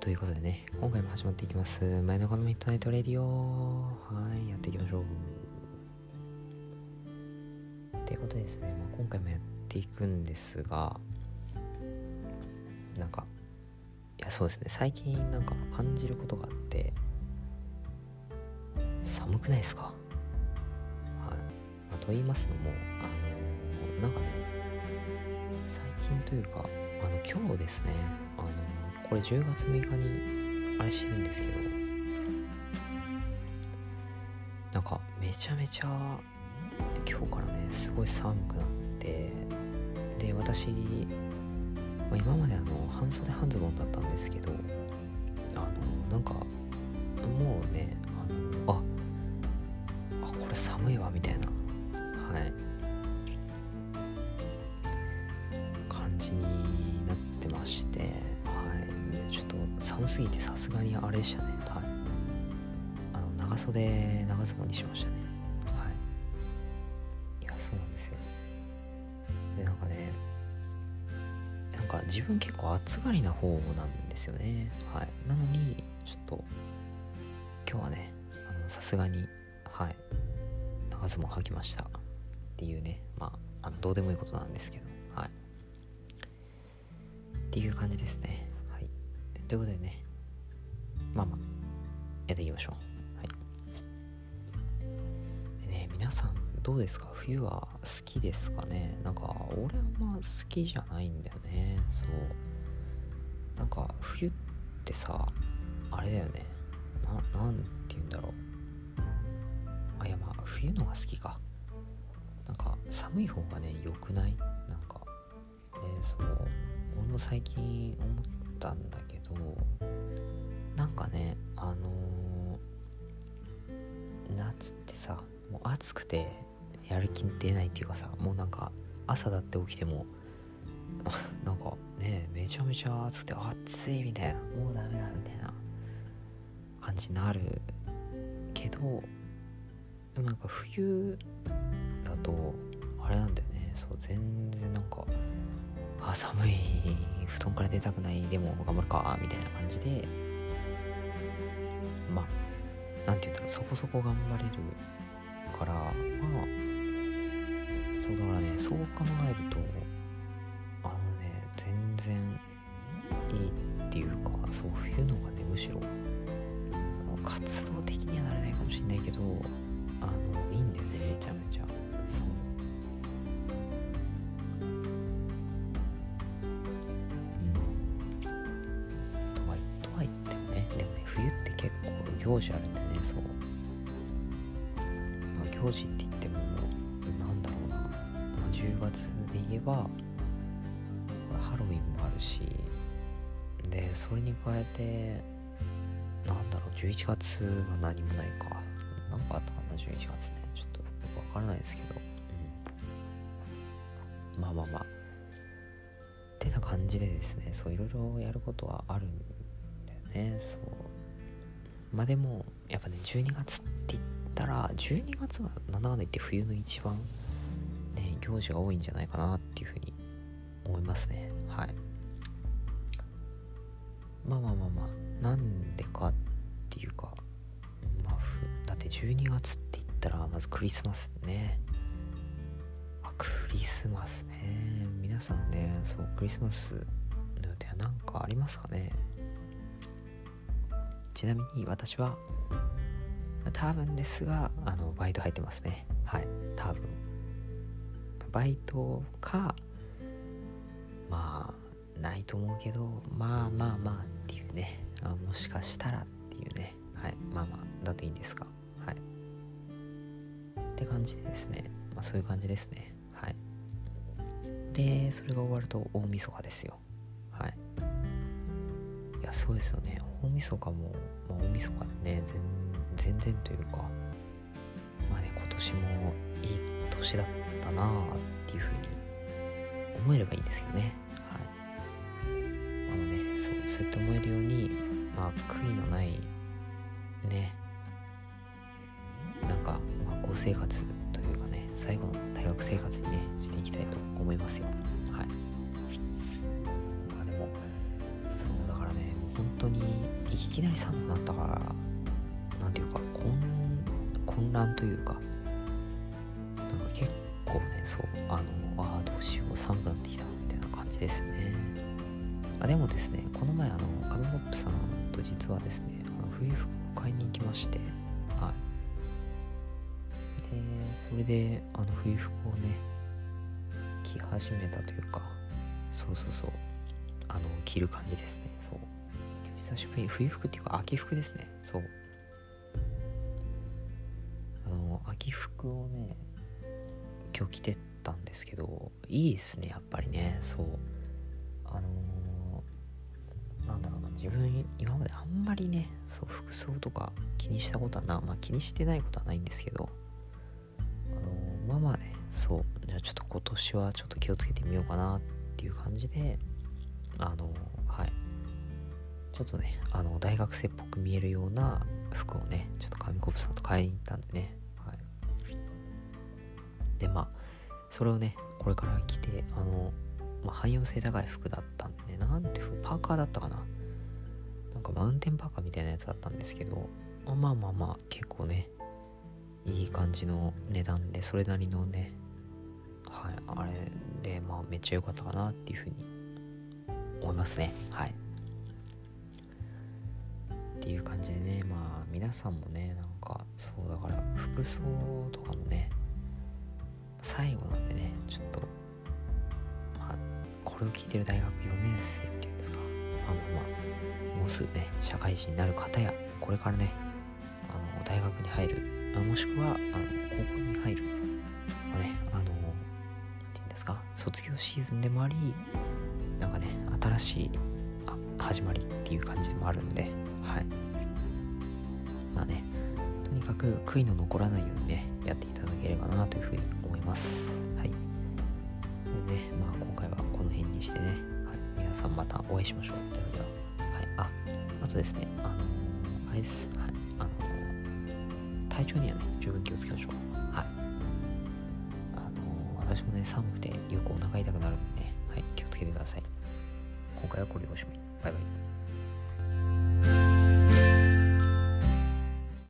ということでね、今回も始まっていきます。前のこの Midnight Radio。はい、やっていきましょう。ということでですね、まあ、今回もやっていくんですが、なんか、いや、そうですね、最近なんか感じることがあって、寒くないですか？はい。まあ、と言いますのも、あの、なんかね、最近というか、あの、今日ですね、あのこれ10月6日にあれしてるんですけど。なんかめちゃめちゃ今日からねすごい寒くなってで私、まあ、今まであの半袖半ズボンだったんですけどあのなんかもうねあのああこれ寒いわみたいな。はい。すぎてさすがにあれでしたねはいあの長袖長ズボンにしましたねはいいやそうなんですよでなんかねなんか自分結構暑がりな方なんですよねはいなのにちょっと今日はねさすがにはい長ズボン履きましたっていうねまああのどうでもいいことなんですけどはいっていう感じですねということでね、まあまあ、やっていきましょう。はい。でね、皆さんどうですか？冬は好きですかね？なんか、俺はまあ好きじゃないんだよね。そう。なんか、冬ってさ、あれだよね。な、なんて言うんだろう。あ、いやまあ、冬のが好きか。なんか、寒い方がね、良くない？なんか、ね、そう。俺も最近思ったんだけどなんかねあのー、夏ってさもう暑くてやる気出ないっていうかさもうなんか朝だって起きても なんかねめちゃめちゃ暑くて暑いみたいなもうダメだみたいな感じになるけどでもなんか冬だとあれなんだよね。そう全然なんかあ寒い布団から出たくないでも頑張るかみたいな感じで何て言うんだろうそこそこ頑張れるからまあそうだからねそう考えるとあのね全然いいっていうかそう冬のがねむしろ活動的にはなれないかもしんないけどあのいいんだよねめちゃめちゃ。そう。行事あるんだそう、まあ、行事って言ってもなんだろうな、まあ、10月で言えばハロウィンもあるしでそれに加えてなんだろう11月は何もないか。何かあったかな11月ねちょっとよくわからないですけど、うん、まあまあまあ。ってな感じでですねそういろいろやることはあるんだよね。そう。まあでもやっぱね12月って言ったら12月がなんだかんだ言って冬の一番ね行事が多いんじゃないかなっていうふうに思いますね。はい。まあまあまあまあなんでかっていうかまあだって12月って言ったらまずクリスマスね。あクリスマスね。皆さんねそうクリスマスの予定は何かありますかね？ちなみに私は多分ですがあのバイト入ってますね。はい。多分。バイトかまあないと思うけどまあまあまあっていうね。あもしかしたらっていうね。はい。まあまあだといいんですがはい。って感じでですね。まあそういう感じですね。はい。でそれが終わると大晦日ですよ。はい。いやそうですよね。大晦日も、まあ、大晦日でね全然というかまあね今年もいい年だったなあっていうふうに思えればいいんですけどね。はい。あのねそうそうやって思えるようにまあ悔いのないねなんか、まあ、高生活というかね最後の大学生活にねしていきたいと思いますよ。当にいきなり寒くなったからなんていうか混乱というかなんか結構ねそうあのああどうしよう寒くなってきたみたいな感じですね。あでもですねこの前あのカメホップさんと実はですねあの冬服を買いに行きましてはい。でそれであの冬服をね着始めたというかそうそうそうあの着る感じですね。そう久しぶりに冬服っていうか秋服ですね。そう。あの秋服をね今日着てたんですけどいいですねやっぱりね。そう。あのー、なんだろうな自分今まであんまりねそう服装とか気にしたことはなまあ気にしてないことはないんですけどあのー、まあまあねそう。じゃあちょっと今年はちょっと気をつけてみようかなっていう感じであのはい。ちょっとねあの大学生っぽく見えるような服をねちょっと紙コップさんと買いに行ったんでね。はい。でまあそれをねこれから着てあの、まあ、汎用性高い服だったんでなんてパーカーだったかな。なんかマウンテンパーカーみたいなやつだったんですけどまあまあまあ結構ねいい感じの値段でそれなりのねはいあれでまあめっちゃ良かったかなっていうふうに思いますね。はい。っていう感じでねまあ皆さんもねなんかそうだから服装とかもね最後なんでねちょっとまあこれを聞いてる大学4年生っていうんですかまあまあまあもうすぐね社会人になる方やこれからねあの大学に入るもしくはあの高校に入る、まあ、ねあの何て言うんですか卒業シーズンでもありなんかね新しい始まりっていう感じでもあるんではい。まあねとにかく悔いの残らないようにねやっていただければなというふうに思います。はい。でねまあ今回はこの辺にしてね、はい、皆さんまたお会いしましょう。ではでははい。ああとですねあの、あれです。はい。あの、体調にはね十分気をつけましょう。はい。あの、私もね寒くてよくお腹痛くなるんでねはい。気をつけてください。今回はこれでおしまい。バイバイ。